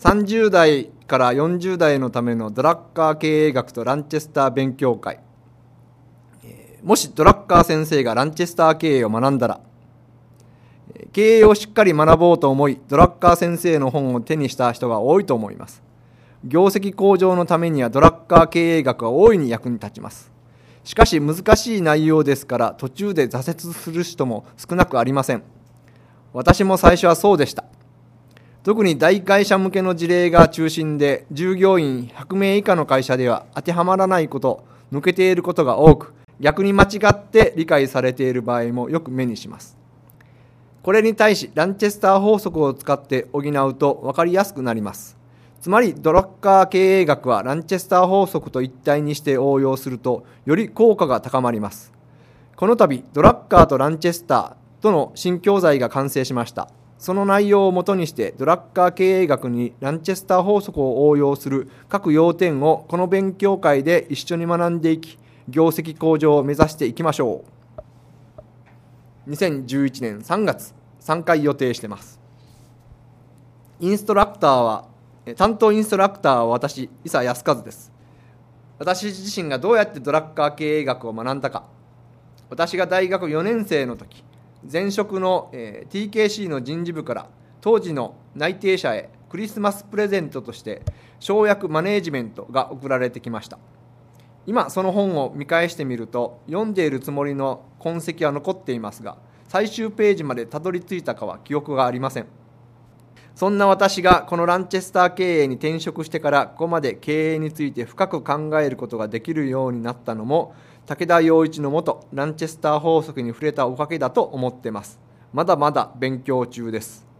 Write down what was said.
30代から40代のためのドラッカー経営学とランチェスター勉強会。もしドラッカー先生がランチェスター経営を学んだら経営をしっかり学ぼうと思いドラッカー先生の本を手にした人が多いと思います。業績向上のためにはドラッカー経営学は大いに役に立ちます。しかし難しい内容ですから途中で挫折する人も少なくありません。私も最初はそうでした。特に大会社向けの事例が中心で従業員100名以下の会社では当てはまらないこと抜けていることが多く逆に間違って理解されている場合もよく目にします。これに対しランチェスター法則を使って補うと分かりやすくなります。つまりドラッカー経営学はランチェスター法則と一体にして応用するとより効果が高まります。この度ドラッカーとランチェスターとの新教材が完成しました。その内容をもとにしてドラッカー経営学にランチェスター法則を応用する各要点をこの勉強会で一緒に学んでいき業績向上を目指していきましょう。2011年3月3回予定してます。インストラクターは担当インストラクターは私伊佐康和です。私自身がどうやってドラッカー経営学を学んだか。私が大学4年生の時前職の、えー、TKC の人事部から当時の内定者へクリスマスプレゼントとして省略マネージメントが送られてきました。今その本を見返してみると読んでいるつもりの痕跡は残っていますが最終ページまでたどり着いたかは記憶がありません。そんな私がこのランチェスター経営に転職してからここまで経営について深く考えることができるようになったのも武田洋一のもとランチェスター法則に触れたおかげだと思ってます。まだまだ勉強中です。